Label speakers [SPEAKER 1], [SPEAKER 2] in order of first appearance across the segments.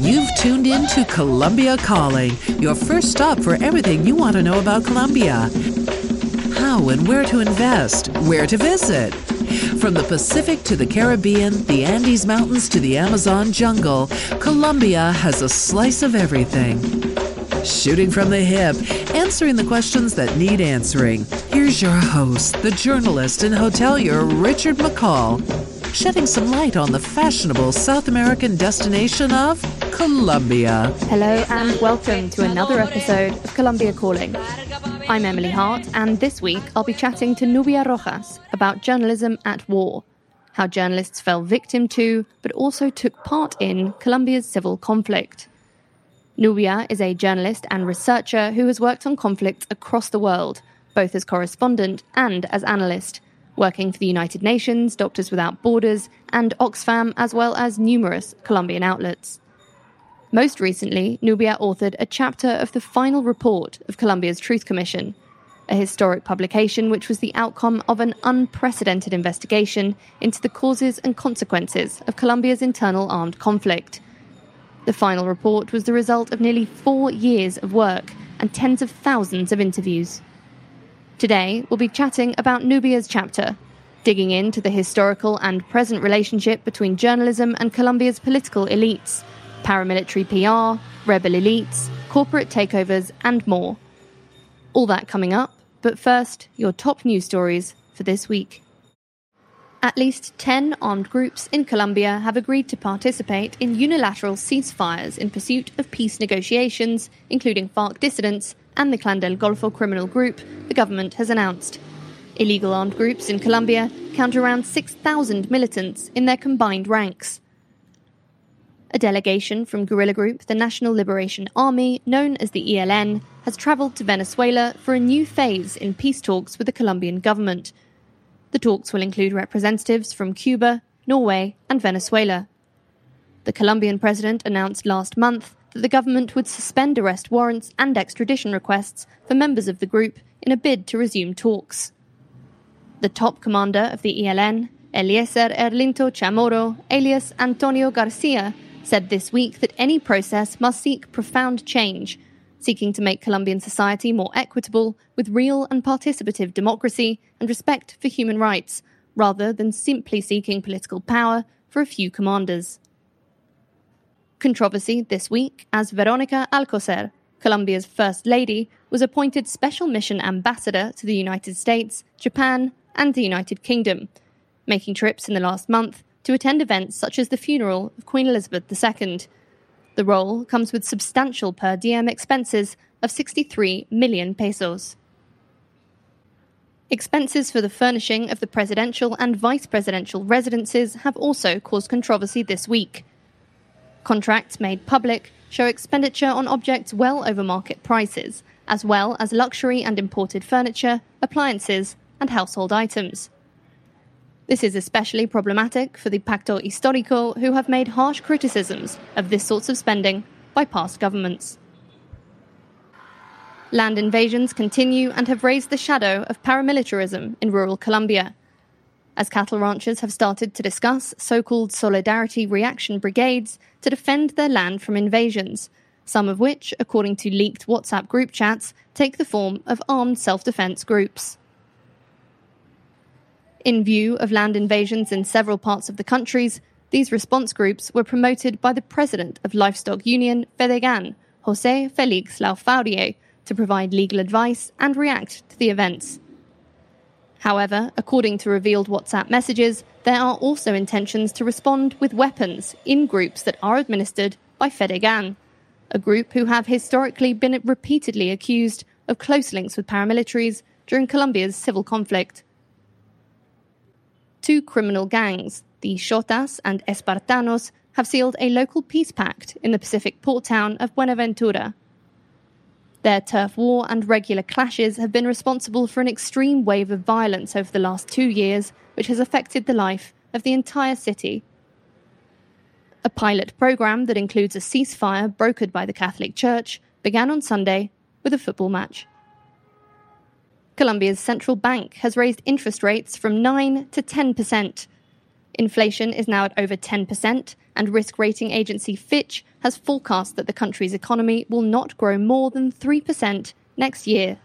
[SPEAKER 1] You've tuned in to Colombia Calling, your first stop for everything you want to know about Colombia. How and where to invest, where to visit. From the Pacific to the Caribbean, the Andes Mountains to the Amazon jungle, Colombia has a slice of everything. Shooting from the hip, answering the questions that need answering. Here's your host, the journalist and hotelier Richard McColl, shedding some light on the fashionable South American destination of Colombia.
[SPEAKER 2] Hello and welcome to another episode of Colombia Calling. I'm Emily Hart, and this week I'll be chatting to Nubia Rojas about journalism at war, how journalists fell victim to, but also took part in, Colombia's civil conflict. Nubia is a journalist and researcher who has worked on conflicts across the world, both as correspondent and as analyst, working for the United Nations, Doctors Without Borders, and Oxfam, as well as numerous Colombian outlets. Most recently, Nubia authored a chapter of the final report of Colombia's Truth Commission, a historic publication which was the outcome of an unprecedented investigation into the causes and consequences of Colombia's internal armed conflict. The final report was the result of nearly four years of work and tens of thousands of interviews. Today, we'll be chatting about Nubia's chapter, digging into the historical and present relationship between journalism and Colombia's political elites, paramilitary PR, rebel elites, corporate takeovers, and more. All that coming up, but first, your top news stories for this week. At least 10 armed groups in Colombia have agreed to participate in unilateral ceasefires in pursuit of peace negotiations, including FARC dissidents and the Clan del Golfo criminal group the government has announced. Illegal armed groups in Colombia count around 6,000 militants in their combined ranks. A delegation from guerrilla group the National Liberation Army, known as the ELN, has travelled to Venezuela for a new phase in peace talks with the Colombian government. The talks will include representatives from Cuba, Norway, and Venezuela. The Colombian president announced last month that the government would suspend arrest warrants and extradition requests for members of the group in a bid to resume talks. The top commander of the ELN, Eliezer Erlinto Chamorro, alias Antonio Garcia, said this week that any process must seek profound change, seeking to make Colombian society more equitable with real and participative democracy and respect for human rights, rather than simply seeking political power for a few commanders. Controversy this week as Veronica Alcocer, Colombia's First Lady, was appointed Special Mission Ambassador to the United States, Japan, and the United Kingdom, making trips in the last month to attend events such as the funeral of Queen Elizabeth II. The role comes with substantial per diem expenses of 63 million pesos. Expenses for the furnishing of the presidential and vice presidential residences have also caused controversy this week. Contracts made public show expenditure on objects well over market prices, as well as luxury and imported furniture, appliances, and household items. This is especially problematic for the Pacto Histórico, who have made harsh criticisms of this sorts of spending by past governments. Land invasions continue and have raised the shadow of paramilitarism in rural Colombia. As cattle ranchers have started to discuss so called solidarity reaction brigades to defend their land from invasions, some of which, according to leaked WhatsApp group chats, take the form of armed self defense groups. In view of land invasions in several parts of the countries, these response groups were promoted by the president of Livestock Union, Fedegan, Jose Felix Lafaurie, to provide legal advice and react to the events. However, according to revealed WhatsApp messages, there are also intentions to respond with weapons in groups that are administered by Fedegan, a group who have historically been repeatedly accused of close links with paramilitaries during Colombia's civil conflict. Two criminal gangs, the Shottas and Espartanos have sealed a local peace pact in the Pacific port town of Buenaventura. Their turf war and regular clashes have been responsible for an extreme wave of violence over the last two years, which has affected the life of the entire city. A pilot program that includes a ceasefire brokered by the Catholic Church began on Sunday with a football match. Colombia's central bank has raised interest rates from 9 to 10%. Inflation is now at over 10%, and risk rating agency Fitch has forecast that the country's economy will not grow more than 3% next year.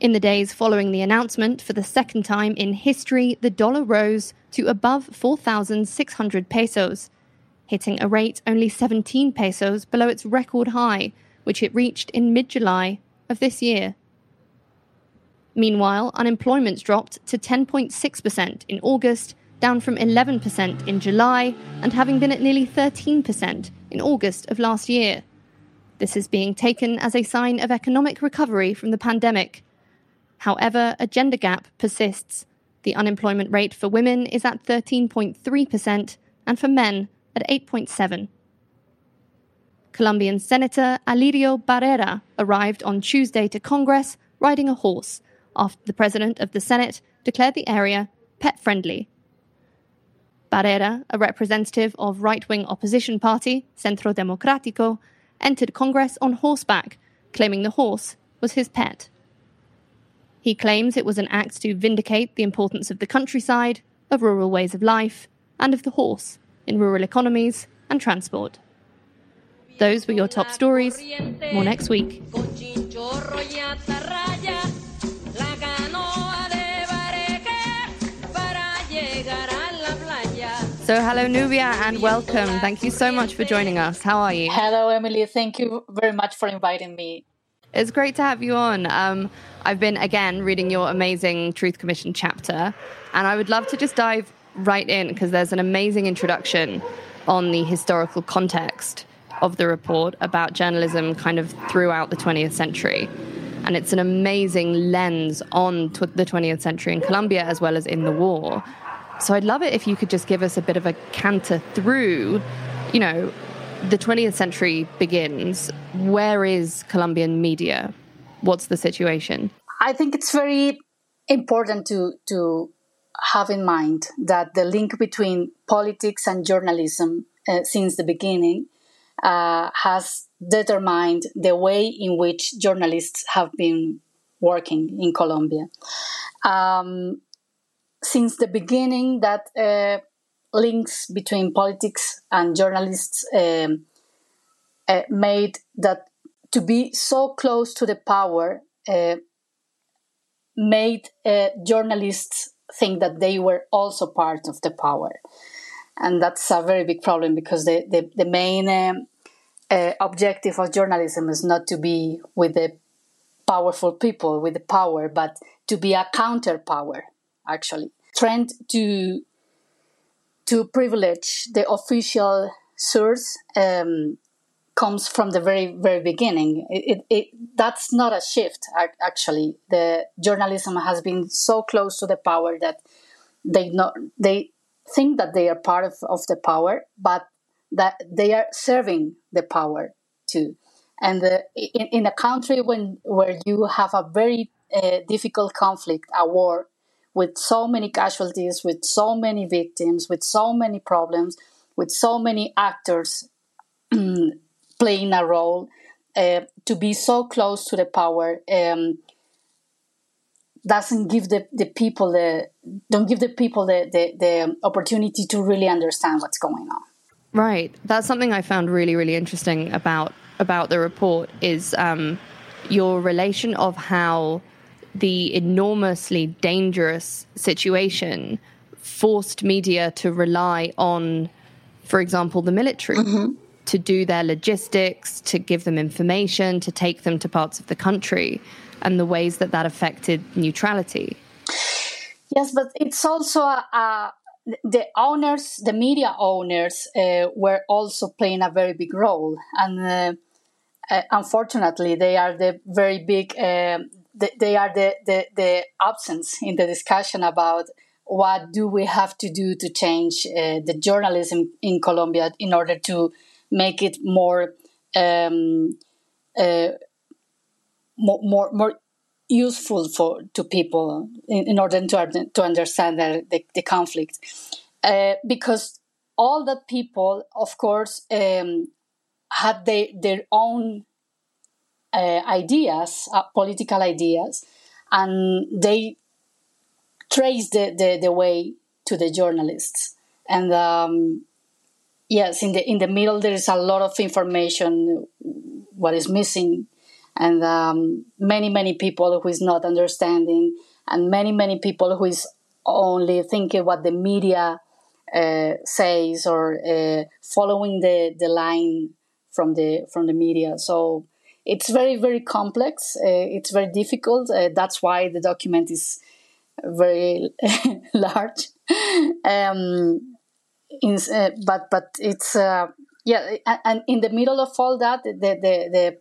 [SPEAKER 2] In the days following the announcement, for the second time in history, the dollar rose to above 4,600 pesos, hitting a rate only 17 pesos below its record high, which it reached in mid July of this year. Meanwhile, unemployment dropped to 10.6% in August, down from 11% in July, and having been at nearly 13% in August of last year. This is being taken as a sign of economic recovery from the pandemic. However, a gender gap persists. The unemployment rate for women is at 13.3% and for men at 8.7%. Colombian Senator Alirio Barrera arrived on Tuesday to Congress riding a horse after the president of the Senate declared the area pet friendly. Barrera, a representative of right wing opposition party, Centro Democrático, entered Congress on horseback, claiming the horse was his pet. He claims it was an act to vindicate the importance of the countryside, of rural ways of life, and of the horse in rural economies and transport. Those were your top stories. More next week. So, hello, Nubia, and welcome. Thank you so much for joining us. How are you?
[SPEAKER 3] Hello, Emily. Thank you very much for inviting me.
[SPEAKER 2] It's great to have you on. Um, I've been, again, reading your amazing Truth Commission chapter, and I would love to just dive right in because there's an amazing introduction on the historical context of the report about journalism kind of throughout the 20th century. And it's an amazing lens on the 20th century in Colombia as well as in the war. So I'd love it if you could just give us a bit of a canter through, you know, the 20th century begins. Where is Colombian media? What's the situation?
[SPEAKER 3] I think it's very important to to have in mind that the link between politics and journalism uh, since the beginning uh, has determined the way in which journalists have been working in Colombia. Um, since the beginning that uh, links between politics and journalists um, uh, made that to be so close to the power uh, made uh, journalists think that they were also part of the power. And that's a very big problem because the, the, the main um, uh, objective of journalism is not to be with the powerful people, with the power, but to be a counter power, actually trend to to privilege the official source um, comes from the very very beginning. It, it, it, that's not a shift. Actually, the journalism has been so close to the power that they not they think that they are part of, of the power, but that they are serving the power too. And the, in, in a country when where you have a very uh, difficult conflict, a war, with so many casualties, with so many victims, with so many problems, with so many actors playing a role, uh, to be so close to the power um, doesn't give the, the people the don't give the people the, the, the opportunity to really understand what's going on.
[SPEAKER 2] Right. That's something I found really, really interesting about about the report is um, your relation of how the enormously dangerous situation forced media to rely on, for example, the military. Mm-hmm. To do their logistics, to give them information, to take them to parts of the country, and the ways that that affected neutrality.
[SPEAKER 3] Yes, but it's also a, a the owners, the media owners, uh, were also playing a very big role, and uh, uh, unfortunately, they are the very big um, they are the, the, the absence in the discussion about what do we have to do to change uh, the journalism in Colombia in order to make it more um, uh, more, more, more useful for to people in, in order to to understand the, the, the conflict. Uh, because all the people of course um, had they, their own uh, ideas uh, political ideas and they trace the, the, the, way to the journalists. And um, yes in the in the middle there is a lot of information what is missing. And um, many many people who is not understanding and many many people who is only thinking what the media uh, says or uh, following the, the line from the from the media. So it's very very complex uh, it's very difficult uh, that's why the document is very large um, in, uh, but but it's yeah and in the middle of all that the the, the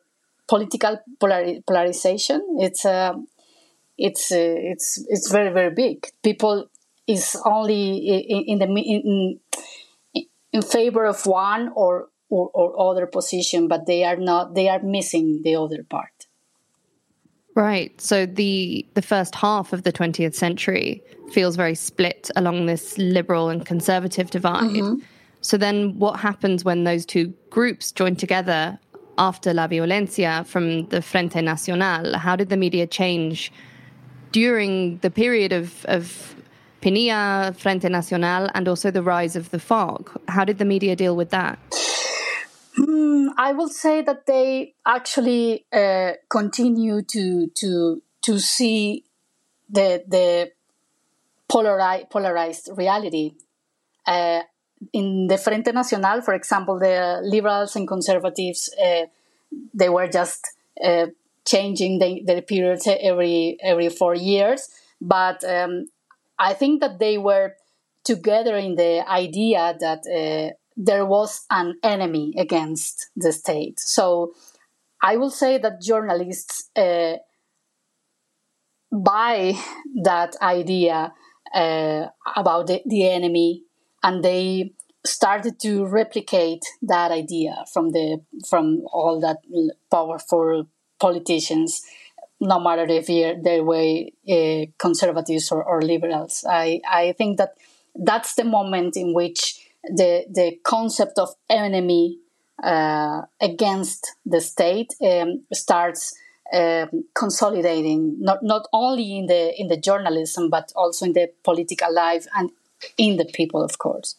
[SPEAKER 3] political polar- polarization. It's uh, it's uh, it's it's very very big. People is only in, in the in, in favor of one or, or or other position, but they are not. They are missing the other part.
[SPEAKER 2] Right. So the the first half of the 20th century feels very split along this liberal and conservative divide. Mm-hmm. So then what happens when those two groups join together after La Violencia from the Frente Nacional? How did the media change during the period of, of Pinilla, Frente Nacional, and also the rise of the FARC? How did the media deal with that?
[SPEAKER 3] Mm, I will say that they actually uh, continue to to to see the the polarized, reality. Uh, in the Frente Nacional, for example, the liberals and conservatives, uh, they were just uh, changing the, their periods every every four years. But um, I think that they were together in the idea that uh, there was an enemy against the state. So I will say that journalists uh, buy that idea uh, about the, the enemy and they started to replicate that idea from the from all that powerful politicians no matter if they were uh, conservatives or, or, liberals I, I think that that's the moment in which the the concept of enemy uh, against the state um, starts um, consolidating not not only in the in the journalism but also in the political life and in the people, of course.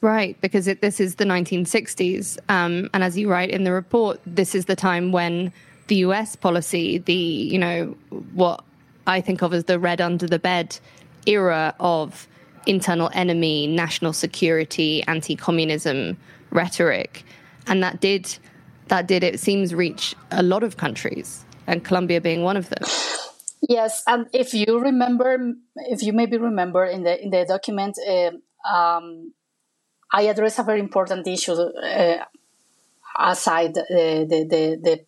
[SPEAKER 2] Right, because it, this is the 1960s. Um, and as you write in the report, this is the time when the US policy, the, you know, what I think of as the red under the bed era of internal enemy, national security, anti communism rhetoric. And that did, that did, it seems, reach a lot of countries, and Colombia being one of them.
[SPEAKER 3] Yes, and if you remember, if you maybe remember in the in the document, uh, um, I address a very important issue uh, aside the, the the, the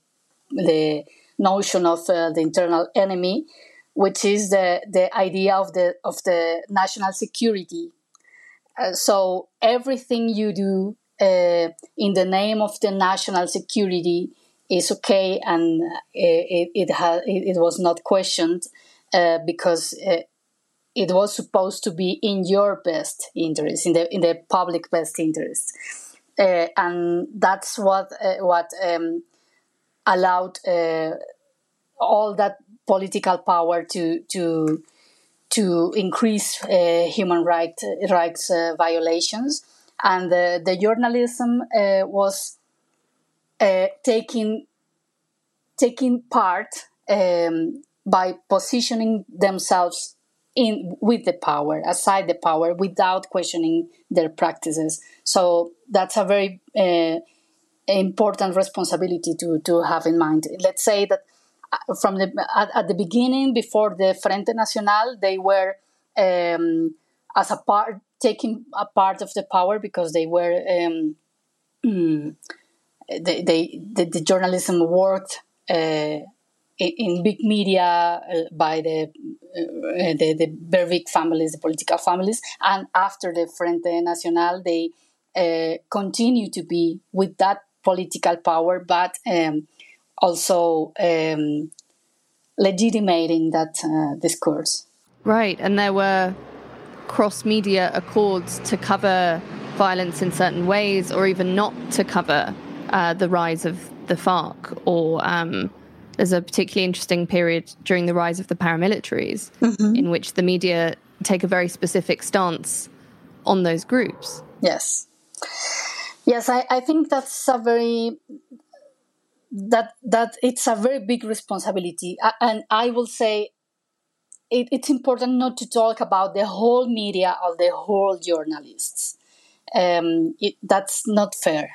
[SPEAKER 3] the notion of uh, the internal enemy, which is the the idea of the of the national security. Uh, so everything you do uh, in the name of the national security is okay and uh, it it, it, it was not questioned uh, because uh, it was supposed to be in your best interest in the in the public best interest uh, and that's what what um, allowed all that political power to to to increase human right, rights violations and the journalism was uh, taking taking part um, by positioning themselves in with the power, aside the power, without questioning their practices. So that's a very uh, important responsibility to to have in mind. Let's say that uh, from the at, at the beginning, before the Frente Nacional, they were um, as a part taking a part of the power because they were. Um, they, they the, the, journalism worked uh, in big media uh, by the, uh, the, the big families, the political families, and after the Frente Nacional, they uh, continue to be with that political power, but um, also um, legitimating that uh, discourse.
[SPEAKER 2] Right, and there were cross media accords to cover violence in certain ways, or even not to cover uh, the rise of the FARC. Or um, there's a particularly interesting period during the rise of the paramilitaries mm-hmm. in which the media take a very specific stance on those groups.
[SPEAKER 3] Yes. Yes, I, I think that's a very that that it's a very big responsibility, and I will say it, it's important not to talk about the whole media or the whole journalists. Um, it, that's not fair,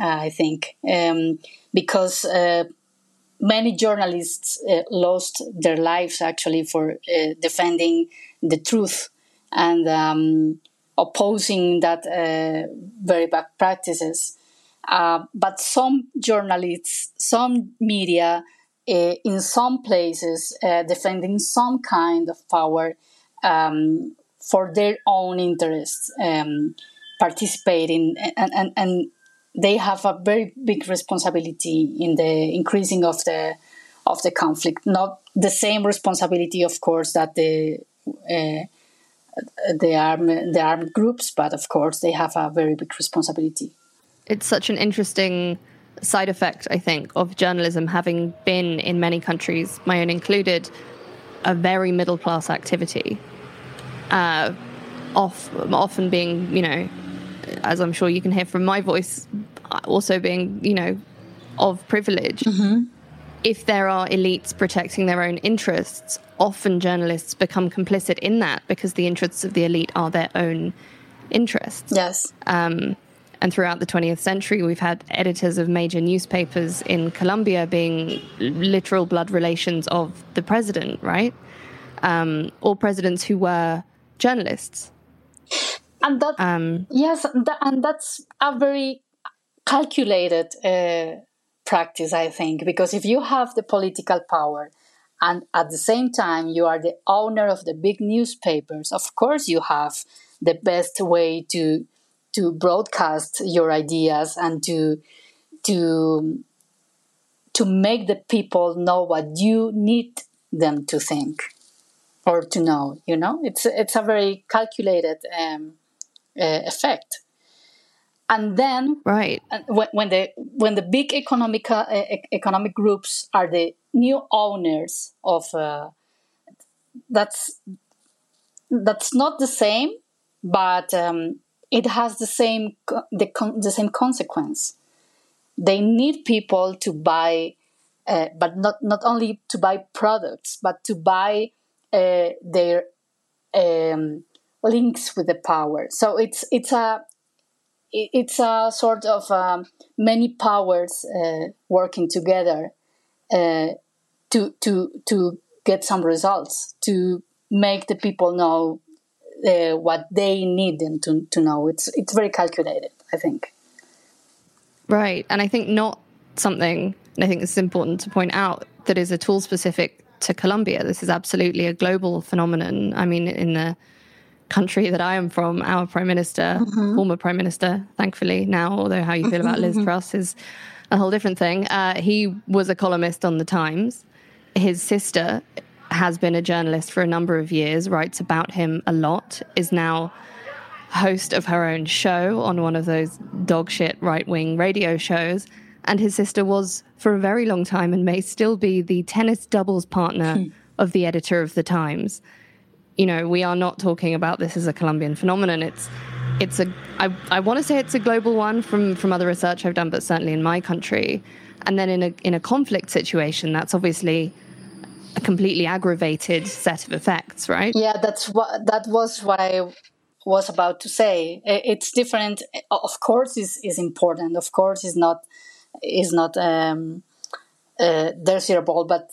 [SPEAKER 3] uh, I think, um, because uh, many journalists uh, lost their lives actually for uh, defending the truth and um, opposing that uh, very bad practices. Uh, but some journalists, some media, uh, in some places, uh, defending some kind of power um, for their own interests, um, participating, and, and, and they have a very big responsibility in the increasing of the of the conflict. Not the same responsibility, of course, that the uh, the armed the armed groups, but of course they have a very big responsibility.
[SPEAKER 2] It's such an interesting side effect, I think, of journalism having been in many countries, my own included, a very middle class activity. Uh, off, often being, you know, as I'm sure you can hear from my voice, also being, you know, of privilege. Mm-hmm. If there are elites protecting their own interests, often journalists become complicit in that because the interests of the elite are their own interests.
[SPEAKER 3] Yes. Um,
[SPEAKER 2] and throughout the 20th century, we've had editors of major newspapers in Colombia being literal blood relations of the president, right? Um, all presidents who were journalists.
[SPEAKER 3] And that, um, yes, and that's a very calculated uh, practice, I think, because if you have the political power and at the same time you are the owner of the big newspapers, of course you have the best way to to broadcast your ideas and to to to make the people know what you need them to think or to know you know? It's it's a very calculated um, uh, effect. And then
[SPEAKER 2] right.
[SPEAKER 3] when, when the when the big economic uh, economic groups are the new owners of uh, that's that's not the same but um, it has the same the, the same consequence. They need people to buy, uh, but not not only to buy products, but to buy uh, their um, links with the power. So it's it's a it's a sort of um, many powers uh, working together uh, to to to get some results to make the people know uh, what they need them to, to know. It's it's very calculated, I think.
[SPEAKER 2] Right, and I think not something, and I think it's important to point out that is at all specific to Colombia. This is absolutely a global phenomenon. I mean, in the country that I am from, our prime minister, mm-hmm. former prime minister, thankfully now, although how you feel about Liz Truss is a whole different thing. Uh, he was a columnist on the Times. His sister has been a journalist for a number of years, writes about him a lot, is now host of her own show on one of those dogshit right wing radio shows. And his sister was, for a very long time, and may still be, the tennis doubles partner hmm. of the editor of The Times. You know, we are not talking about this as a Colombian phenomenon. It's it's a I, I want to say it's a global one from from other research I've done, but certainly in my country. And then in a in a conflict situation, that's obviously a completely aggravated set of effects, right?
[SPEAKER 3] Yeah, that's what that was what I was about to say. It's different. Of course, is is important. Of course, is not is not um, uh, desirable. But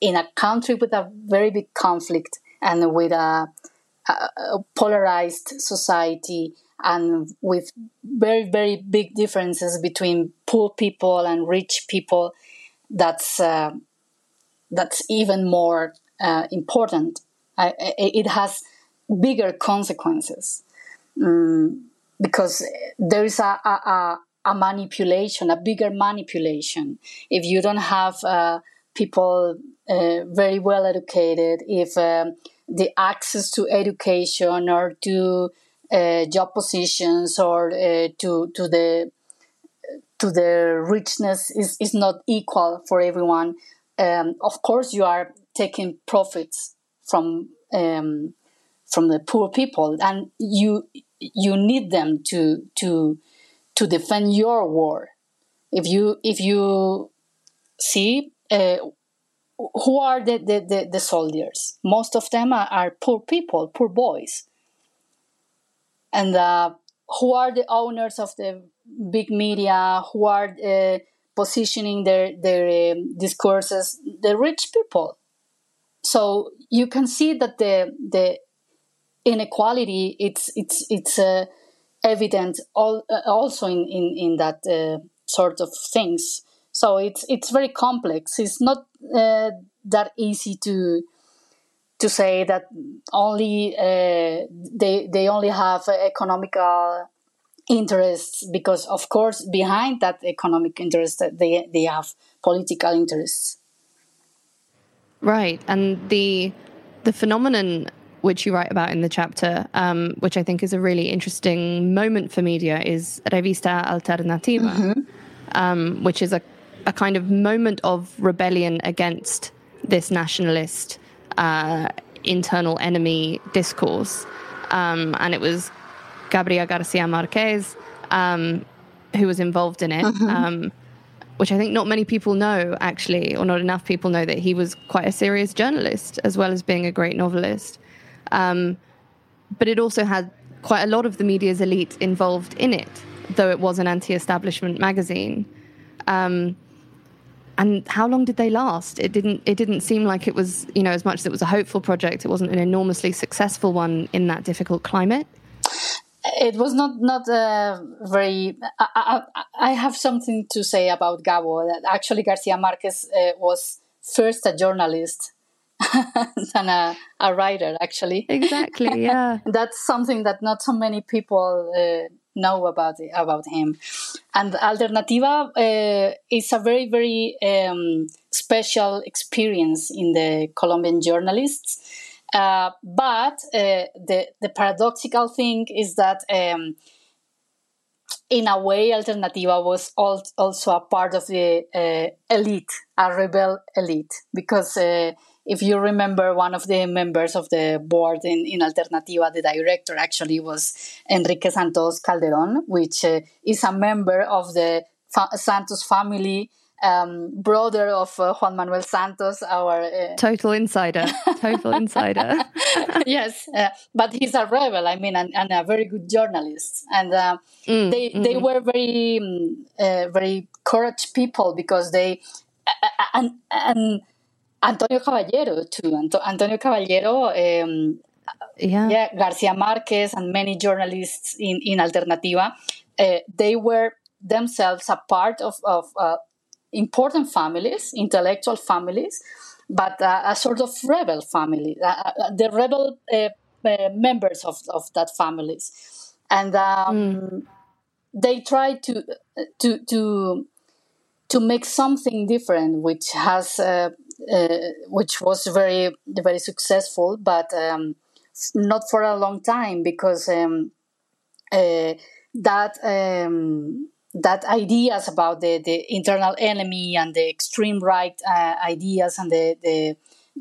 [SPEAKER 3] in a country with a very big conflict and with a, a polarized society and with very very big differences between poor people and rich people, that's uh, that's even more uh, important. I, it has bigger consequences um, because there is a, a, a, manipulation, a bigger manipulation. If you don't have uh, people uh, very well educated, if um, the access to education or to uh, job positions or uh, to to the to the richness is, is not equal for everyone. Um, of course, you are taking profits from um, from the poor people, and you you need them to to to defend your war. If you if you see uh, who are the, the, the, the, soldiers, most of them are, are poor people, poor boys, and uh, who are the owners of the big media, who are uh, positioning their their um, discourses, the rich people. So you can see that the the inequality it's it's it's uh, evident all, uh, also in in, in that uh, sort of things. So it's it's very complex. It's not uh, that easy to to say that only uh, they they only have economical interests because of course behind that economic interest they they have political interests
[SPEAKER 2] right and the the phenomenon which you write about in the chapter, um, which I think is a really interesting moment for media, is Revista Alternativa, mm-hmm. um, which is a, a kind of moment of rebellion against this nationalist uh, internal enemy discourse. Um, and it was Gabriel Garcia Marquez um, who was involved in it. Mm-hmm. Um, which I think not many people know, actually, or not enough people know that he was quite a serious journalist as well as being a great novelist. Um, but it also had quite a lot of the media's elite involved in it, though it was an anti establishment magazine. Um, and how long did they last? It didn't. It didn't seem like it was, you know, as much as it was a hopeful project. It wasn't an enormously successful one in that difficult climate.
[SPEAKER 3] It was not not uh, very. I, I, I, have something to say about Gabo. That actually Garcia Marquez uh, was first a journalist than a, a writer actually
[SPEAKER 2] exactly yeah
[SPEAKER 3] that's something that not so many people uh, know about about him and alternativa uh, is a very very um, special experience in the colombian journalists uh, but uh, the the paradoxical thing is that um, in a way, Alternativa was also a part of the uh, elite, a rebel elite, because uh, if you remember, one of the members of the board in, in Alternativa, the director actually was Enrique Santos Calderon, which uh, is a member of the Fa- Santos family, um, brother of uh, Juan Manuel Santos, our
[SPEAKER 2] uh, total insider, total insider.
[SPEAKER 3] yes, uh, but he's a rebel. I mean, and, and a very good journalist, and uh, mm, they mm-hmm. they were very um, uh, very courage people because they uh, and and Antonio Caballero too. Anto- Antonio Caballero, um, yeah. yeah, Garcia Marquez, and many journalists in in Alternativa, uh, they were themselves a part of of uh, important families, intellectual families, but uh, a sort of rebel family, uh, uh, the rebel uh, members of of that families, and um, mm. they tried to to to to make something different, which has uh, uh, which was very very successful, but um, not for a long time because um, uh, that um, that ideas about the, the internal enemy and the extreme right uh, ideas and the, the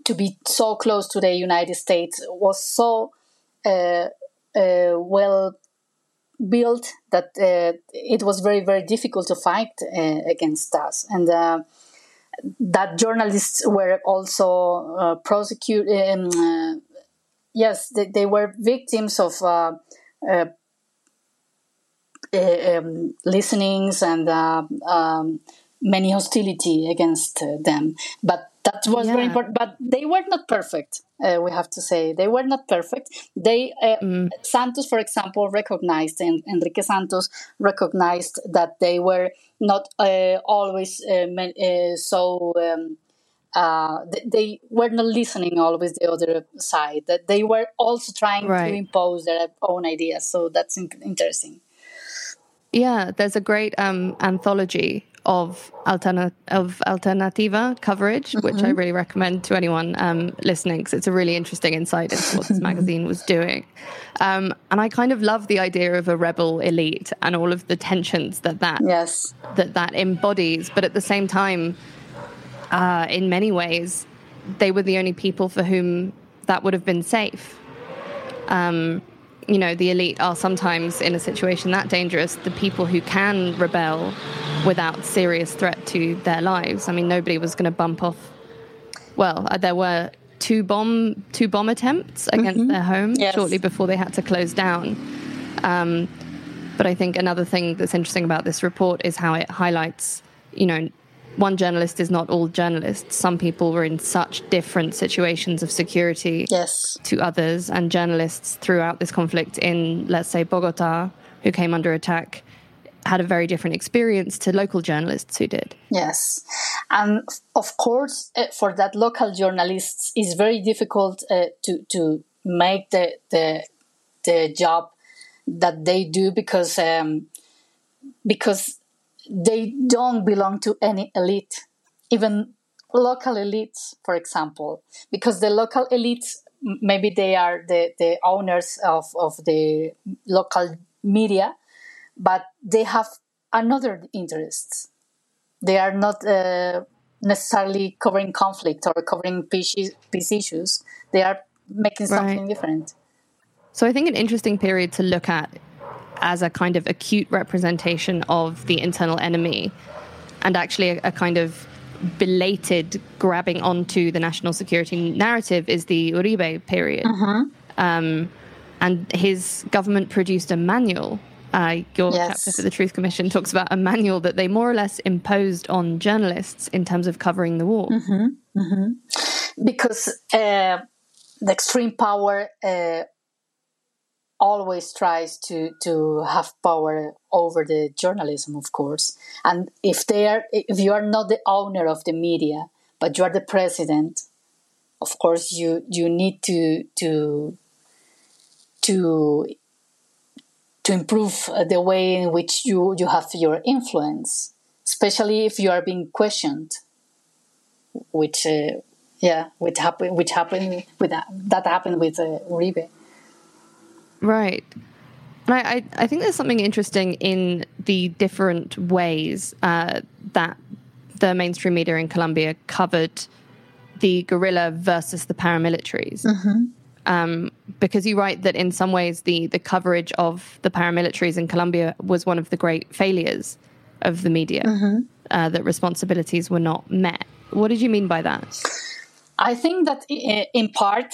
[SPEAKER 3] to be so close to the United States was so uh, uh, well built that uh, it was very very difficult to fight uh, against us. And uh, that journalists were also prosecuted um, yes they, they, were victims of um, listenings and um, many hostility against them but that was yeah. very important but they were not perfect uh, we have to say they were not perfect they uh, mm. santos for example recognized and enrique santos recognized that they were not uh, always uh, uh, so um, uh, they were not listening always the other side. That they were also trying right. to impose their own ideas. So that's interesting.
[SPEAKER 2] Yeah, there's a great um, anthology of alterna- of alternativa coverage, mm-hmm. which I mm-hmm. really recommend to anyone um, listening because it's a really interesting insight into what this magazine was doing. Um, and I kind of love the idea of a rebel elite and all of the tensions that that
[SPEAKER 3] yes.
[SPEAKER 2] that that embodies. But at the same time, uh, in many ways, they were the only people for whom that would have been safe. Um, you know, the elite are sometimes in a situation that dangerous. The people who can rebel without serious threat to their lives. I mean, nobody was going to bump off. Well, uh, there were two bomb two bomb attempts against mm-hmm. their home yes. shortly before they had to close down. Um, but I think another thing that's interesting about this report is how it highlights, you know, one journalist is not all journalists. Some people were in such different situations of security
[SPEAKER 3] yes.
[SPEAKER 2] to others, and journalists throughout this conflict in, let's say, Bogota, who came under attack, had a very different experience to local journalists who did.
[SPEAKER 3] Yes, and of course, uh, for that local journalists, it's very difficult uh, to to make the the the job that they do because um, because they don't belong to any elite, even local elites, for example, because the local elites maybe they are the, the owners of, of the local media, but they have another interests. They are not uh, necessarily covering conflict or covering peace, peace issues. They are making something right. different.
[SPEAKER 2] So I think an interesting period to look at as a kind of acute representation of the internal enemy and actually a, a kind of belated grabbing onto the national security narrative is the Uribe period.
[SPEAKER 3] Uh-huh.
[SPEAKER 2] Um, and his government produced a manual. Uh, your yes. chapter for the Truth Commission talks about a manual that they more or less imposed on journalists in terms of covering the war.
[SPEAKER 3] Mm-hmm. Mm-hmm. Because uh, the extreme power uh, always tries to to have power over the journalism of course. And if they are if you are not the owner of the media but you are the president of course you you need to to to to improve the way in which you you have your influence especially if you are being questioned which uh, yeah which happened which happened with that that happened with uh, Uribe
[SPEAKER 2] Right. And I, I, I, think there's something interesting in the different ways uh, that the mainstream media in Colombia covered the guerrilla versus the paramilitaries.
[SPEAKER 3] Mm-hmm.
[SPEAKER 2] Um, because you write that in some ways the, the coverage of the paramilitaries in Colombia was one of the great failures of the media,
[SPEAKER 3] mm-hmm.
[SPEAKER 2] uh, that responsibilities were not met. What did you mean by that?
[SPEAKER 3] I think that in part,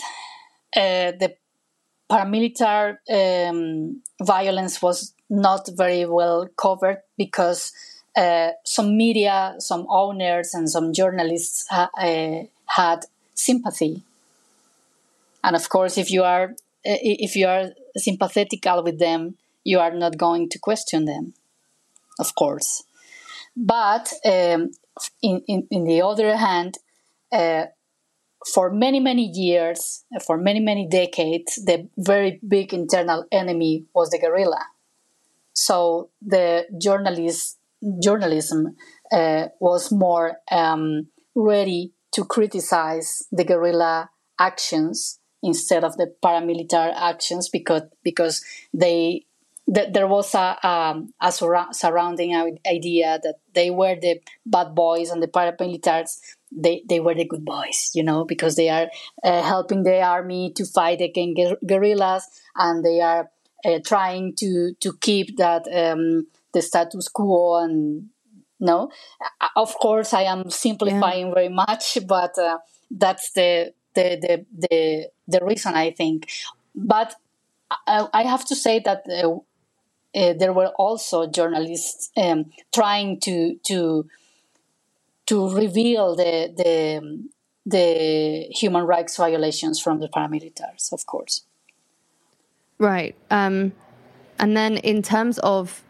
[SPEAKER 3] uh, the paramilitary um, violence was not very well covered because uh, some media, some owners, and some journalists ha- uh, had sympathy. And of course, if you are uh, if you are sympathetical with them, you are not going to question them, of course. But um, in, in, in the other hand, uh, for many, many years, for many, many decades, the very big internal enemy was the guerrilla. So the journalist, journalism uh, was more um, ready to criticize the guerrilla actions instead of the paramilitary actions because because they that there was a, um, a surrounding idea that they were the bad boys and the paramilitaries they, they were the good boys, you know, because they are uh, helping the army to fight against guerrillas and they are uh, trying to, to keep that um, the status quo and no of course i am simplifying yeah. very much but uh, that's the, the the the the reason i think but i, I have to say that uh, uh, there were also journalists um, trying to to to reveal the the the human rights violations from the paramilitaries, of course.
[SPEAKER 2] Right. Um, and then, in terms of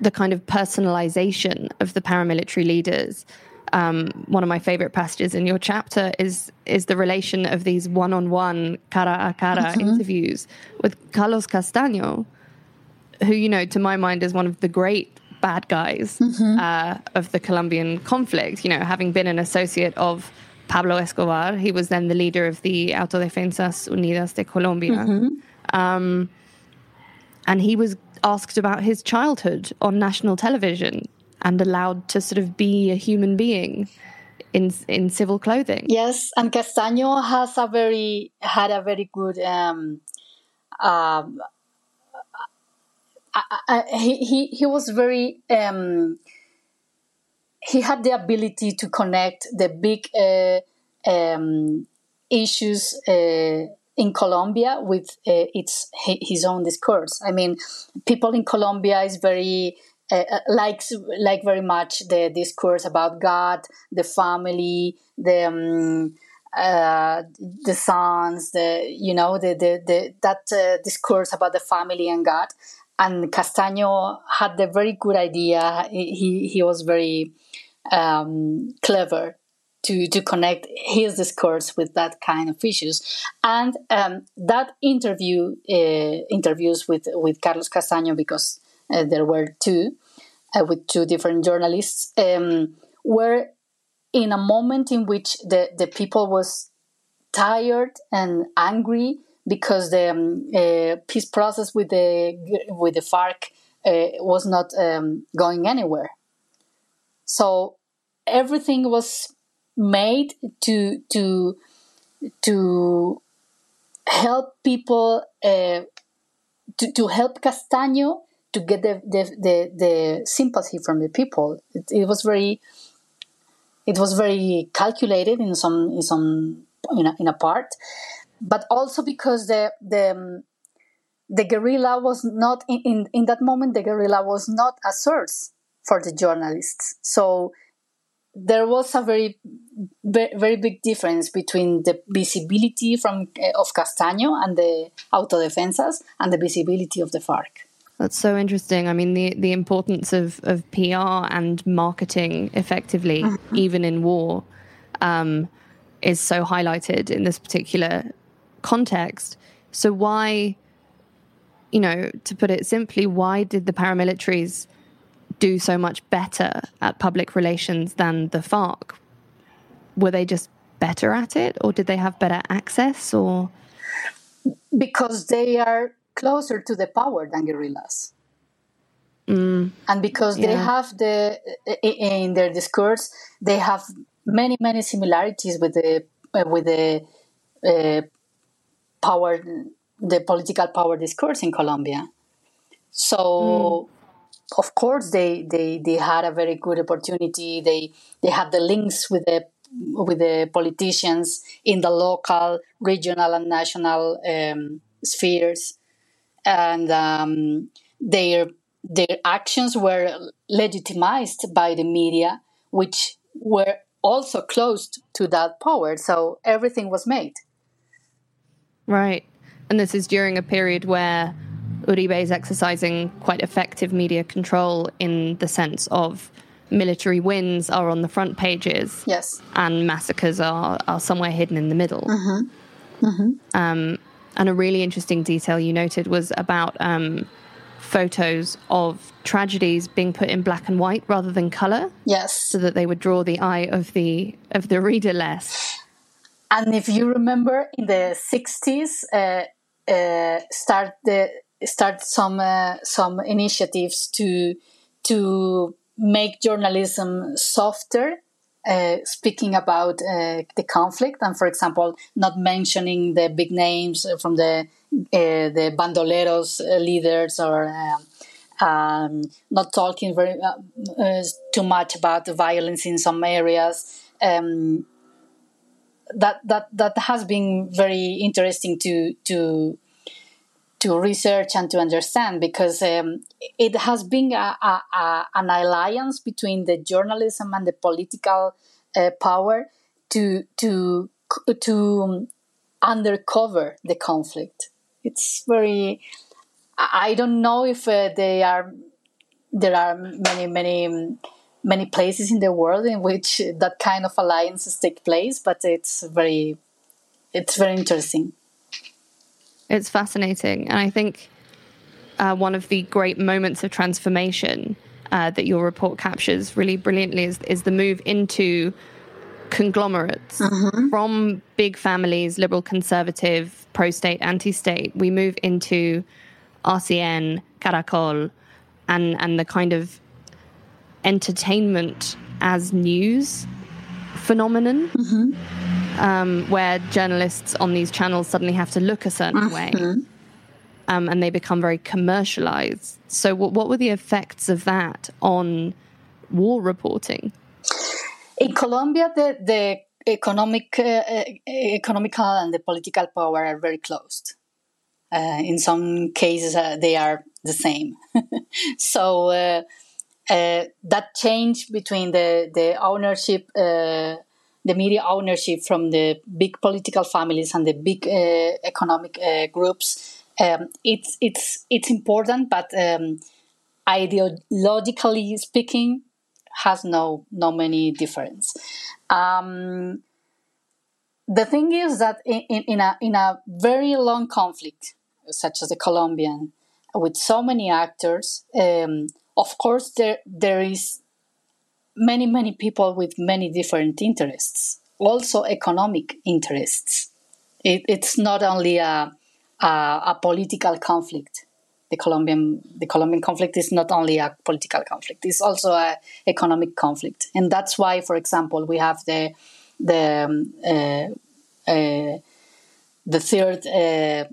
[SPEAKER 2] the kind of personalization of the paramilitary leaders, um, one of my favorite passages in your chapter is is the relation of these one-on-one cara a cara mm-hmm. interviews with Carlos Castaño, who you know, to my mind, is one of the great bad guys mm-hmm. uh, of the Colombian conflict. You know, having been an associate of Pablo Escobar, he was then the leader of the Autodefensas Unidas de Colombia. Mm-hmm. Um, and he was asked about his childhood on national television and allowed to sort of be a human being in in civil clothing.
[SPEAKER 3] Yes, and Castaño has a very had a very good. Um, um, He he was very um, he had the ability to connect the big uh, um, issues uh, in Colombia with uh, its his own discourse. I mean, people in Colombia is very uh, uh, likes like very much the discourse about God, the family, the um, uh, the sons, the you know the the, the that uh, discourse about the family and God. And Castaño had the very good idea. He he was very um, clever to to connect his discourse with that kind of issues. And um, that interview uh, interviews with with Carlos Castaño because uh, there were two uh, with two different journalists um, were in a moment in which the the people was tired and angry because the um, uh, peace process with the with the FARC uh, was not um, going anywhere. So everything was made to to to help people uh, to, to help Castaño to get the, the, the, the sympathy from the people. It, it, was very it was very calculated in some in some in a, in a part, but also because the the the guerrilla was not in, in, in that moment the guerrilla was not a source for the journalists. So there was a very very big difference between the visibility from eh, of Castaño and the autodefensas and the visibility of the FARC.
[SPEAKER 2] That's so interesting. I mean, the the importance of of PR and marketing effectively, mm-hmm. even in war, um, is so highlighted in this particular context. So why, you know, to put it simply, why did the paramilitaries do so much better at public relations than the FARC? Were they just better at it, or did they have better access, or?
[SPEAKER 3] Because they are closer to the power than guerrillas. Mm. And because yeah. they have the in their discourse, they have many many similarities with the uh, with the uh, power, the political power discourse in Colombia. So. Mm of course they, they, they had a very good opportunity. They they had the links with the with the politicians in the local, regional, and national um, spheres, and um, their their actions were legitimized by the media, which were also close to that power. So everything was made.
[SPEAKER 2] Right, and this is during a period where Uribe is exercising quite effective media control in the sense of military wins are on the front pages.
[SPEAKER 3] Yes.
[SPEAKER 2] And massacres are, are somewhere hidden in the middle.
[SPEAKER 3] Mm-hmm. Mm-hmm.
[SPEAKER 2] Um, and a really interesting detail you noted was about um, photos of tragedies being put in black and white rather than color.
[SPEAKER 3] Yes.
[SPEAKER 2] So that they would draw the eye of the of the reader less.
[SPEAKER 3] And if you remember, in the 60s, uh, uh, start the start some uh, some initiatives to to make journalism softer uh, speaking about uh, the conflict and for example not mentioning the big names from the uh, the bandoleros leaders or um, um, not talking very too much about the violence in some areas. Um, that that that has been very interesting to to to research and to understand because um, it has been a, a, a, an alliance between the journalism and the political uh, power to to to undercover the conflict. It's very. I don't know if uh, they are. There are many many many places in the world in which that kind of alliances take place, but it's very it's very interesting.
[SPEAKER 2] It's fascinating, and I think uh, one of the great moments of transformation uh, that your report captures really brilliantly is, is the move into conglomerates mm-hmm. from big families, liberal, conservative, pro state, anti state. We move into RCN, Caracol, and, and the kind of entertainment as news phenomenon. Mm-hmm. Um, where journalists on these channels suddenly have to look a certain mm-hmm. way um, and they become very commercialized. So, what, what were the effects of that on war reporting?
[SPEAKER 3] In Colombia, the, the economic, uh, uh, economical and the political power are very close. Uh, in some cases, uh, they are the same. so uh, uh, that change between the the ownership, the media ownership from the big political families and the big economic groups um, it's it's it's important, but um, ideologically speaking, has no no many difference. Um, the thing is that in, in, a in a very long conflict, such as the Colombian, with so many actors, um, of course there there is many many people with many different interests, also economic interests. It, it's not only a uh, a political conflict. The Colombian the Colombian conflict is not only a political conflict; it's also an economic conflict, and that's why, for example, we have the the um, uh, uh, the third. Uh,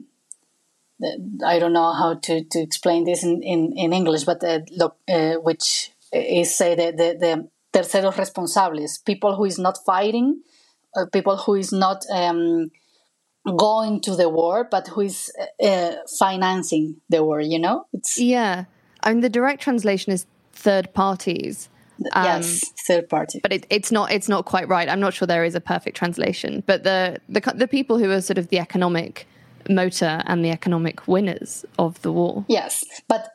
[SPEAKER 3] I don't know how to, to explain this in, in, in English, but uh, look, uh, which is say the, the, the terceros responsables, people who is not fighting, people who is not um, going to the war, but who is uh, financing the war. You know,
[SPEAKER 2] it's yeah. I mean, the direct translation is third parties.
[SPEAKER 3] Um, yes, third party.
[SPEAKER 2] But it, it's not. It's not quite right. I'm not sure there is a perfect translation. But the the the people who are sort of the economic motor and the economic winners of the war.
[SPEAKER 3] Yes, but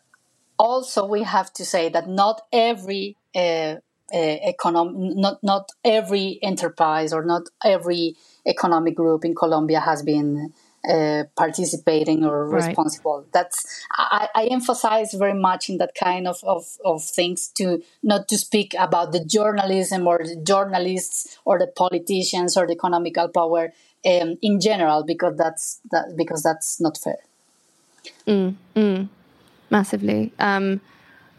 [SPEAKER 3] also we have to say that not every uh, uh, econom- not not every enterprise or not every economic group in Colombia has been uh, participating or right. responsible. That's I, I, emphasize very much in that kind of, of, of things to not to speak about the journalism or the journalists or the politicians or the economical power um, in general because that's that because that's not fair.
[SPEAKER 2] Mm, mm, massively. Um,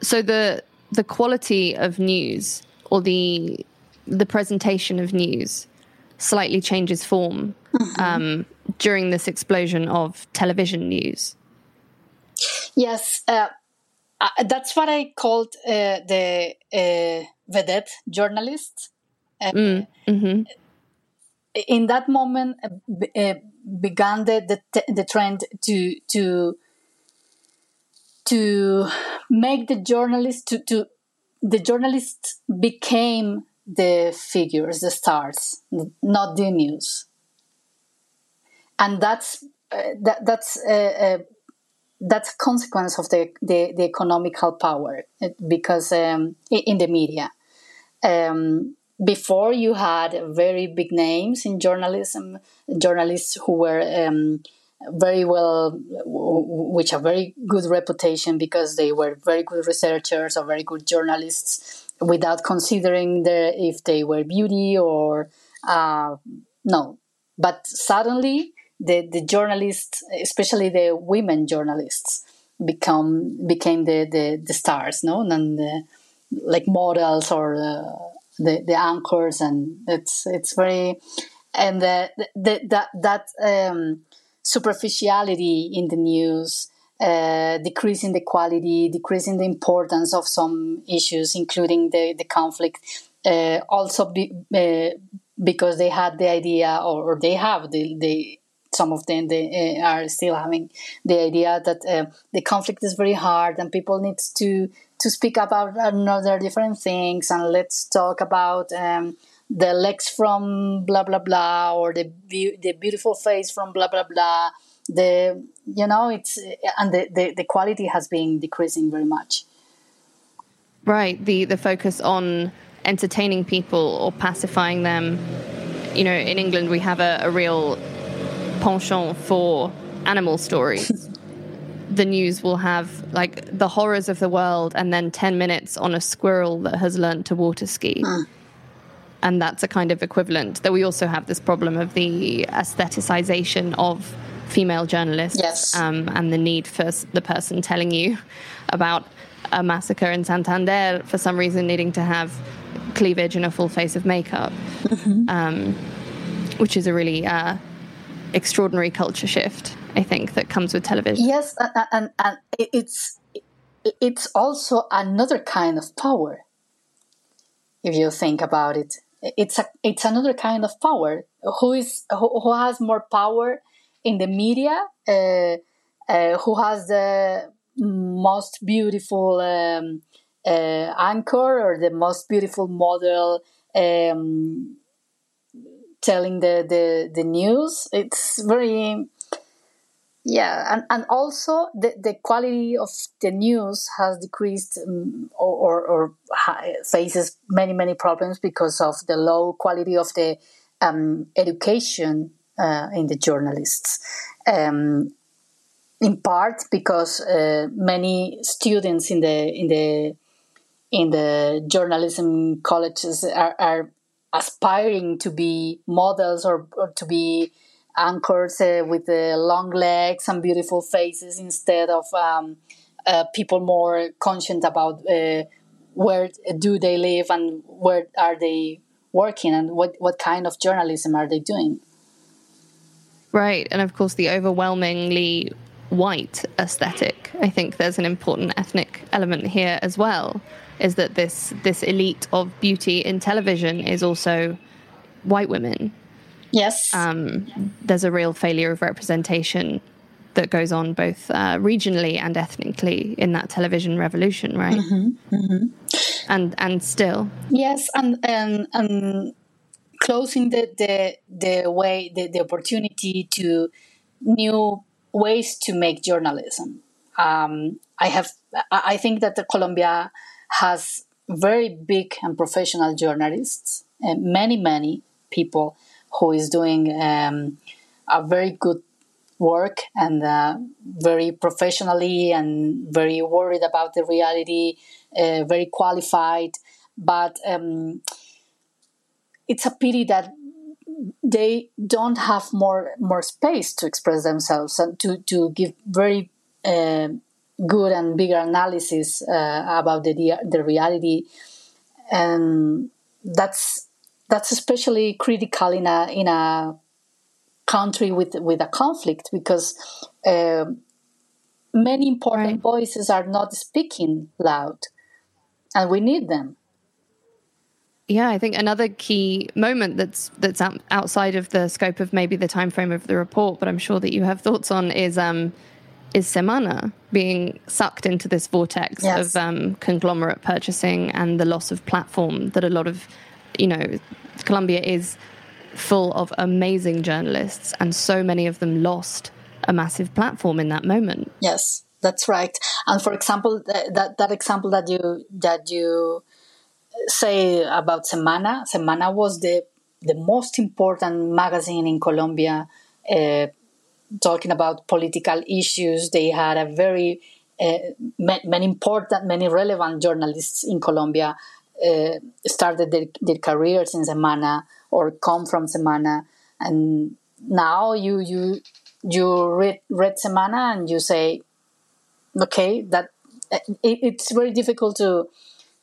[SPEAKER 2] so the the quality of news or the the presentation of news slightly changes form mm-hmm. um, during this explosion of television news.
[SPEAKER 3] Yes, uh, uh, that's what I called uh, the uh, vedette journalist. Uh, mm, mm-hmm. In that moment, uh, began the, the, the trend to to to make the journalist to, to the journalists became the figures, the stars, not the news. And that's uh, that, that's uh, uh, that's a consequence of the, the, the economical power uh, because um, in the media. Um, before you had very big names in journalism, journalists who were um, very well, which a very good reputation because they were very good researchers or very good journalists without considering the, if they were beauty or uh, no. But suddenly, the, the journalists, especially the women journalists, become became the, the, the stars, no, and the, like models or uh, the the anchors, and it's it's very and the, the, that that um, superficiality in the news uh, decreasing the quality, decreasing the importance of some issues, including the, the conflict. Uh, also, be, uh, because they had the idea, or, or they have the, the some of them they uh, are still having the idea that uh, the conflict is very hard and people need to to speak about another different things and let's talk about um, the legs from blah blah blah or the be- the beautiful face from blah blah blah the you know it's and the, the, the quality has been decreasing very much
[SPEAKER 2] Right. The the focus on entertaining people or pacifying them. You know, in England we have a, a real penchant for animal stories. the news will have like the horrors of the world and then 10 minutes on a squirrel that has learned to water ski. And that's a kind of equivalent. That we also have this problem of the aestheticization of female journalists
[SPEAKER 3] Yes.
[SPEAKER 2] um, and the need for the person telling you about a massacre in Santander for some reason needing to have cleavage and a full face of makeup, um, which is a really uh, extraordinary culture shift, I think, that comes with television.
[SPEAKER 3] Yes, and, and, and it's it's also another kind of power. If you think about it, it's a it's another kind of power. Who is who, who has more power in the media? Uh, uh, who has the most beautiful um, uh, anchor or the most beautiful model um, telling the, the the news? It's very yeah, and, and also the, the quality of the news has decreased um, or, or, or faces many, many problems because of the low quality of the um, education uh, in the journalists. Um, in part because uh, many students in the in the in the journalism colleges are, are aspiring to be models or, or to be anchors uh, with the long legs and beautiful faces instead of um, uh, people more conscious about uh, where do they live and where are they working and what, what kind of journalism are they doing.
[SPEAKER 2] Right. And of course, the overwhelmingly white aesthetic. I think there's an important ethnic element here as well. Is that this this elite of beauty in television is also white women.
[SPEAKER 3] Yes.
[SPEAKER 2] Um, there's a real failure of representation that goes on both uh, regionally and ethnically in that television revolution, right? And and still,
[SPEAKER 3] Yes, and and, and closing the, the the way the, the opportunity to new ways to make journalism. Um, I have I I think that the Colombia has very big and professional journalists, and many many people who is doing um, a very good work and uh, very professionally and very worried about the reality, uh, very qualified. But um, it's a pity that they don't have more more space to express themselves and to to give very uh, good and bigger analysis uh, about the the reality, and that's that's especially critical in a in a country with with a conflict because uh, many important
[SPEAKER 2] Right.
[SPEAKER 3] voices are not speaking loud, and we need them.
[SPEAKER 2] Yeah, I think another key moment that's that's outside of the scope of maybe the time frame of the report, but I'm sure that you have thoughts on is um, is Semana being sucked into this vortex
[SPEAKER 3] Yes.
[SPEAKER 2] of um, conglomerate purchasing and the loss of platform that a lot of you know Colombia is full of amazing journalists, and so many of them lost a massive platform in that moment.
[SPEAKER 3] Yes, that's right. And for example, th- that that example that you that you say about Semana, Semana was the the most important magazine in Colombia, uh, talking about political issues. They had a very uh, many important, many relevant journalists in Colombia uh, started their, their careers in Semana or come from Semana, and now you you you read read Semana and you say, okay, that it, it's very difficult to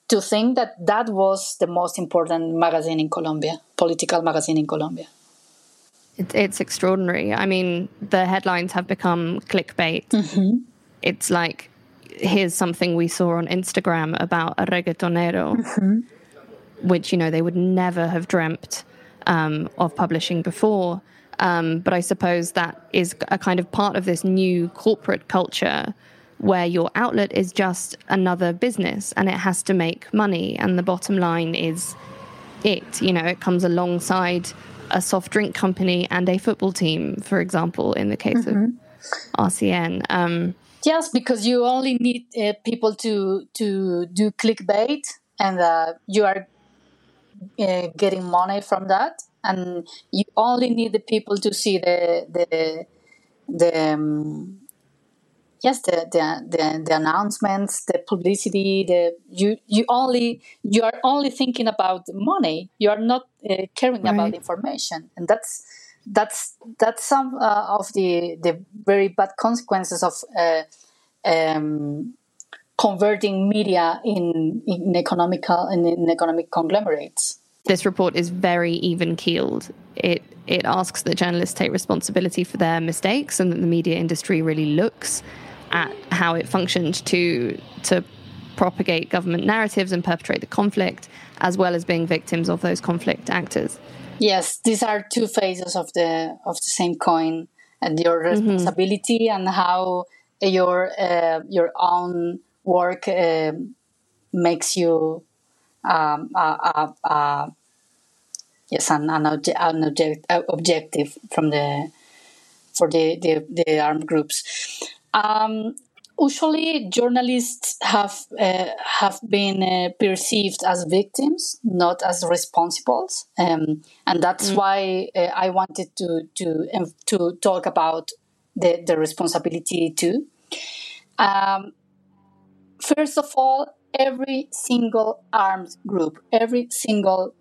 [SPEAKER 3] to think that that was the most important magazine in Colombia, political magazine in Colombia.
[SPEAKER 2] It, it's extraordinary. I mean, the headlines have become clickbait. It's like, here's something we saw on Instagram about a reggaetonero, which, you know, they would never have dreamt um, of publishing before. Um, but I suppose that is a kind of part of this new corporate culture where your outlet is just another business and it has to make money. And the bottom line is it. You know, it comes alongside a soft drink company and a football team, for example, in the case of RCN. Um,
[SPEAKER 3] yes, because you only need uh, people to to do clickbait, and uh, you are uh, getting money from that, and you only need the people to see the the the um, yes the, the the the announcements, the publicity. The you you only you are only thinking about money. You are not uh, caring right. about information, and that's that's that's some uh, of the the very bad consequences of uh, um, converting media in in economical in, in economic conglomerates.
[SPEAKER 2] This report is very even keeled. It it asks that journalists take responsibility for their mistakes and that the media industry really looks at how it functioned to to propagate government narratives and perpetrate the conflict, as well as being victims of those conflict actors.
[SPEAKER 3] Yes, these are two phases of the of the same coin, and your mm-hmm. responsibility mm-hmm. and how your uh, your own work uh, makes you um, uh, uh, yes an, an, obje- an object, objective from the for the, the, the armed groups. Um, usually journalists have uh, have been uh, perceived as victims, not as responsibles, um, and that's mm. why uh, I wanted to to um, to talk about the the responsibility too. Um, first of all, every single armed group, every single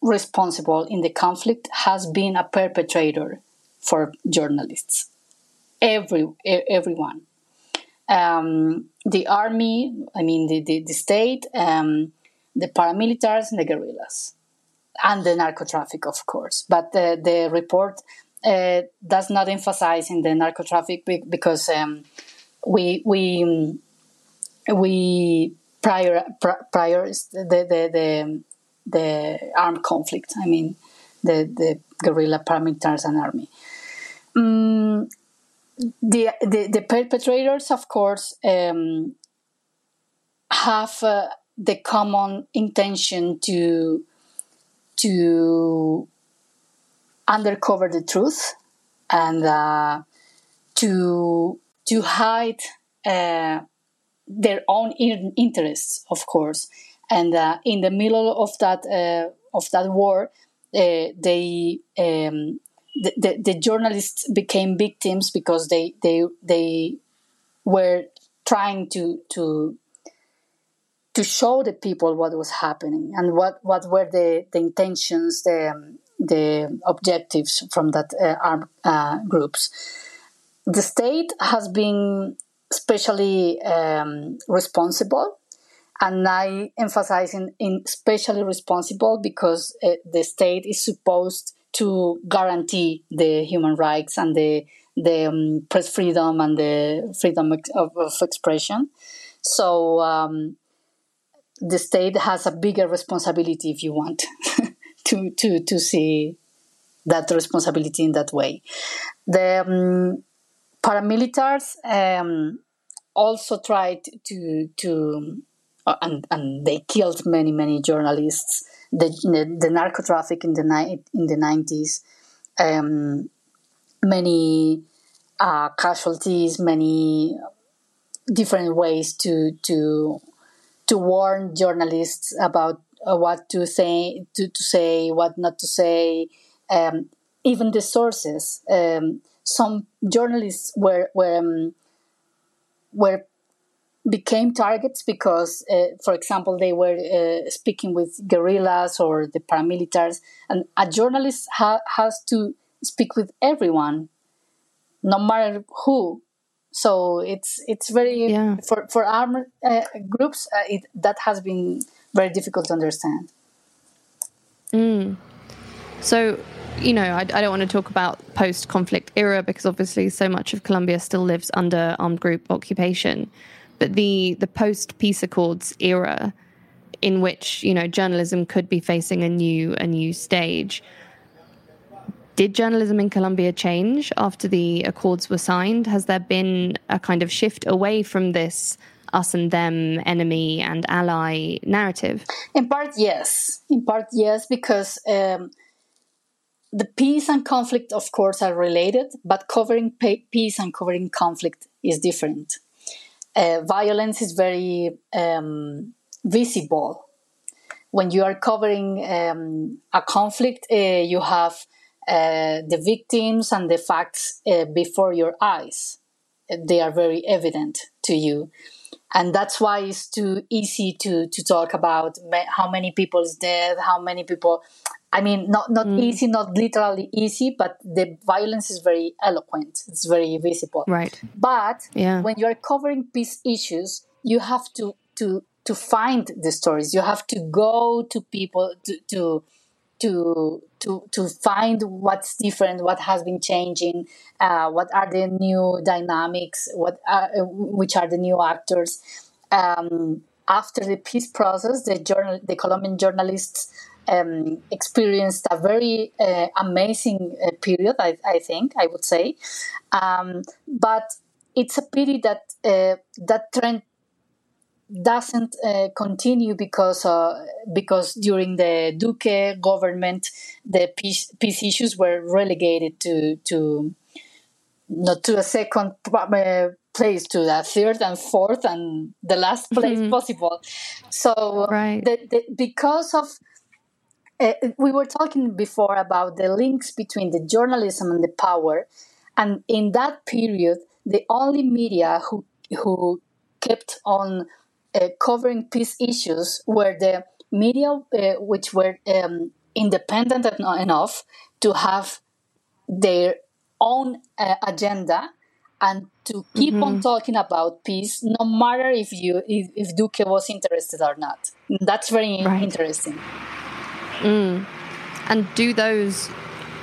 [SPEAKER 3] responsible in the conflict has been a perpetrator for journalists. Every everyone um, the army, I mean, the, the, the state, um, the paramilitaries, and the guerrillas, and the narco traffic, of course. But the, the report uh, does not emphasize in the narco traffic because um, we we we prior prior the, the the the armed conflict. I mean, the the guerrilla paramilitaries and army. Um, the, the, the perpetrators, of course, um, have uh, the common intention to to undercover the truth and uh, to to hide uh, their own interests, of course. And uh, in the middle of that uh, of that war, uh, they um, the, the, journalists became victims because they they they were trying to to to show the people what was happening and what what were the the intentions the the objectives from that uh, armed uh, groups. The state has been especially um, responsible and I emphasize in, in especially responsible because uh, the state is supposed to guarantee the human rights and the the um, press freedom and the freedom of, of expression. So um, the state has a bigger responsibility, if you want, to to to see that responsibility in that way. The um, paramilitaries um, also tried to to uh, and and they killed many many journalists the, the, the narco traffic in the ni- in the 90s, um, many uh, casualties, many different ways to to to warn journalists about uh, what to say, to, to say, what not to say, um, even the sources. Um, some journalists were were um, were became targets because, uh, for example, they were uh, speaking with guerrillas or the paramilitaries, and a journalist ha- has to speak with everyone, no matter who. So it's it's very yeah. for for armed uh, groups uh, it, that has been very difficult to understand.
[SPEAKER 2] Mm. So you know, I, I, don't want to talk about post conflict era because obviously so much of Colombia still lives under armed group occupation but the the post peace accords era in which you know journalism could be facing a new a new stage. Did journalism in Colombia change after the accords were signed? Has there been a kind of shift away from this us and them enemy and ally narrative?
[SPEAKER 3] In part yes. In part yes because um, the peace and conflict, of course, are related, but covering peace and covering conflict is different. Uh, violence is very um, visible. When you are covering um, a conflict, uh, you have uh, the victims and the facts uh, before your eyes. They are very evident to you. And that's why it's too easy to, to talk about how many people is dead, how many people I mean, not not mm. easy, not literally easy, but the violence is very eloquent. It's very visible.
[SPEAKER 2] Right.
[SPEAKER 3] But yeah. when you are covering peace issues, you have to to to find the stories. You have to go to people to to to to, to find what's different, what has been changing, uh, what are the new dynamics, what are, uh, which are the new actors. Um, after the peace process, the journal, the Colombian journalists um, experienced a very uh, amazing uh, period, I, I, think, I would say. Um, but it's a pity that uh, that trend doesn't uh, continue because uh, because during the Duque government, the peace, peace issues were relegated to to not to a second uh, place to the third and fourth and the last place mm-hmm. possible. So right. the, the, because of uh, we were talking before about the links between the journalism and the power, and in that period, the only media who who kept on covering peace issues were the media uh, which were um, independent enough to have their own uh, agenda and to keep mm-hmm. on talking about peace no matter if you if, if duque was interested or not that's very right. interesting
[SPEAKER 2] Mm. And do those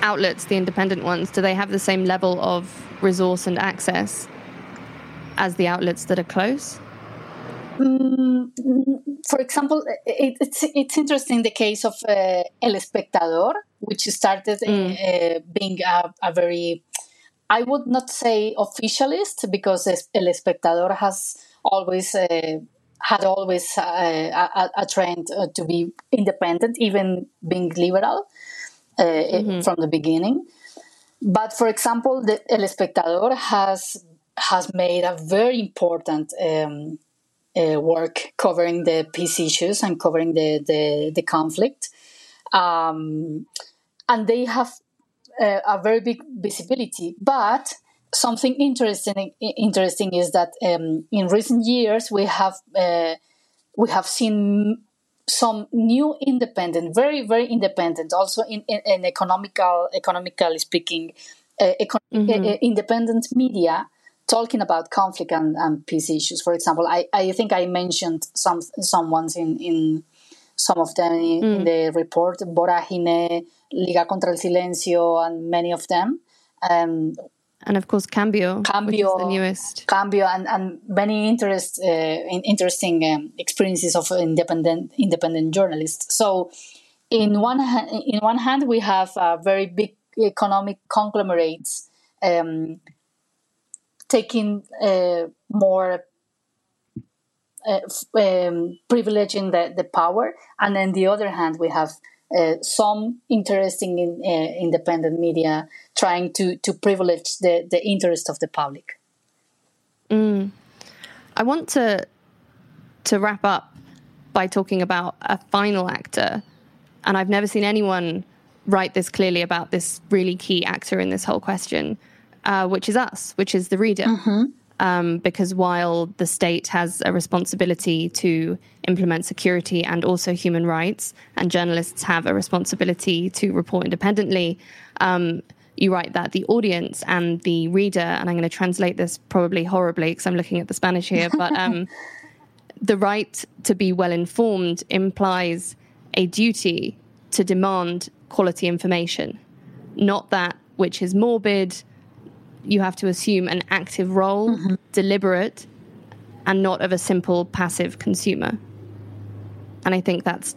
[SPEAKER 2] outlets, the independent ones, do they have the same level of resource and access as the outlets that are close?
[SPEAKER 3] Mm, for example, it, it's it's interesting the case of uh, El Espectador, which started mm. uh, being a, a, very, I would not say officialist, because El Espectador has always uh, had always uh, a, a, trend uh, to be independent, even being liberal uh, mm-hmm. from the beginning. But for example, the El Espectador has has made a very important um, uh, work covering the peace issues and covering the the, the conflict, um, and they have uh, a very big visibility. But something interesting interesting is that um, in recent years we have uh, we have seen some new independent, very very independent, also in, in, in economical economically speaking, uh, econ- mm-hmm. uh, independent media talking about conflict and, and, peace issues. For example, I, I think I mentioned some some ones in in some of them in, mm. in the report, Vorágine, Liga contra el Silencio, and many of them. Um,
[SPEAKER 2] and of course Cambio, Cambio, the newest.
[SPEAKER 3] Cambio, and, and many interest, uh, interesting um, experiences of independent independent journalists. So, in one hand, in one hand, we have uh, very big economic conglomerates um, taking uh, more. Uh, um, privileging the, the power, and then the other hand, we have uh, some interesting in, uh, independent media trying to, to privilege the, the interest of the public.
[SPEAKER 2] Mm. I want to to wrap up by talking about a final actor, and I've never seen anyone write this clearly about this really key actor in this whole question, uh, which is us, which is the reader. Mm-hmm um, because while the state has a responsibility to implement security and also human rights, and journalists have a responsibility to report independently, um, you write that the audience and the reader, and I'm going to translate this probably horribly because I'm looking at the Spanish here, but um, the right to be well informed implies a duty to demand quality information, not that which is morbid you have to assume an active role, mm-hmm. deliberate, and not of a simple passive consumer. And I think that's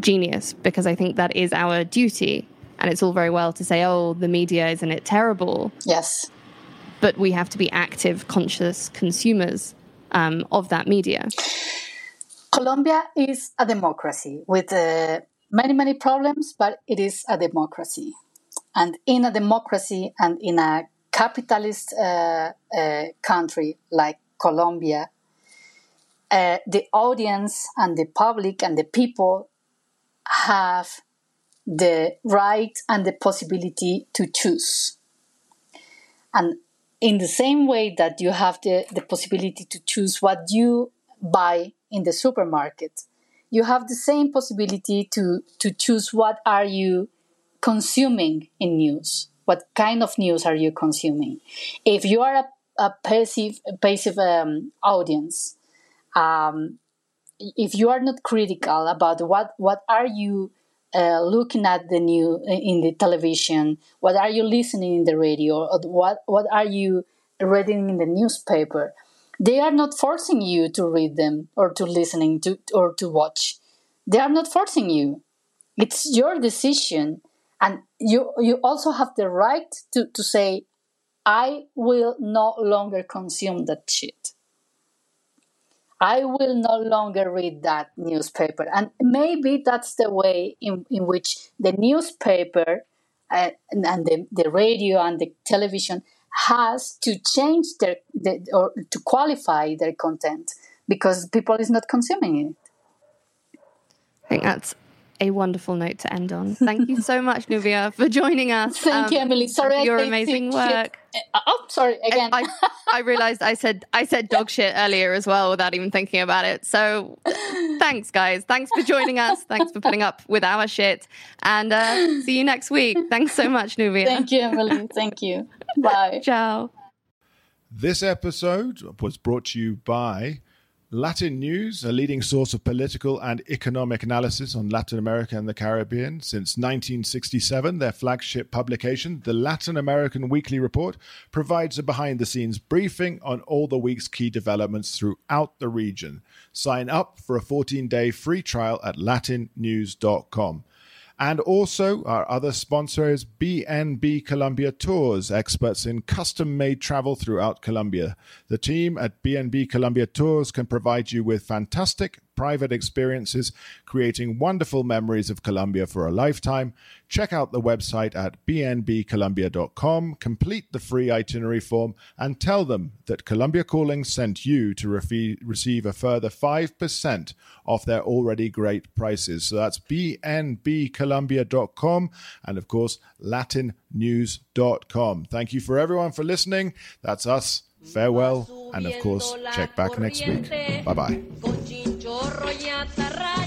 [SPEAKER 2] genius because I think that is our duty. And it's all very well to say, oh, the media, isn't it terrible?
[SPEAKER 3] Yes.
[SPEAKER 2] But we have to be active, conscious consumers um, of that media.
[SPEAKER 3] Colombia is a democracy with uh, many, many problems, but it is a democracy. And in a democracy and in a capitalist uh, uh, country like Colombia, uh, the audience and the public and the people have the right and the possibility to choose. And in the same way that you have the, the possibility to choose what you buy in the supermarket, you have the same possibility to, to choose what are you consuming in news. What kind of news are you consuming? If you are a, a passive, passive um, audience, um, if you are not critical about what what are you uh, looking at the new in the television, what are you listening in the radio, what what are you reading in the newspaper, they are not forcing you to read them or to listening to or to watch. They are not forcing you. It's your decision, and you you also have the right to to say, I will no longer consume that shit. I will no longer read that newspaper. And maybe that's the way in, in which the newspaper uh, and, and the, the radio and the television has to change their, the, or to qualify their content because people is not consuming it.
[SPEAKER 2] I think that's a wonderful note to end on. Thank you so much, Nubia, for joining us.
[SPEAKER 3] Thank um, you, Emily. Sorry,
[SPEAKER 2] your amazing work.
[SPEAKER 3] Uh, oh, sorry again.
[SPEAKER 2] I, I, realized I said I said dog shit earlier as well without even thinking about it. So, thanks, guys. Thanks for joining us. Thanks for putting up with our shit, and uh, see you next week. Thanks so much, Nubia.
[SPEAKER 3] Thank you, Emily. Thank you. Bye.
[SPEAKER 2] Ciao.
[SPEAKER 4] This episode was brought to you by Latin News, a leading source of political and economic analysis on Latin America and the Caribbean. Since 1967, their flagship publication, the Latin American Weekly Report, provides a behind the scenes briefing on all the week's key developments throughout the region. Sign up for a 14 day free trial at latinnews.com. And also, our other sponsor is BNB Colombia Tours, experts in custom made travel throughout Colombia. The team at BNB Colombia Tours can provide you with fantastic private experiences, creating wonderful memories of Colombia for a lifetime. Check out the website at bnbcolombia.com, complete the free itinerary form, and tell them that Colombia Calling sent you to refi- receive a further 5% off their already great prices. So that's bnbcolombia.com and, of course, latinnews.com. Thank you for everyone for listening. That's us. Farewell, and of course, check back next week. Bye bye. понятно, раз.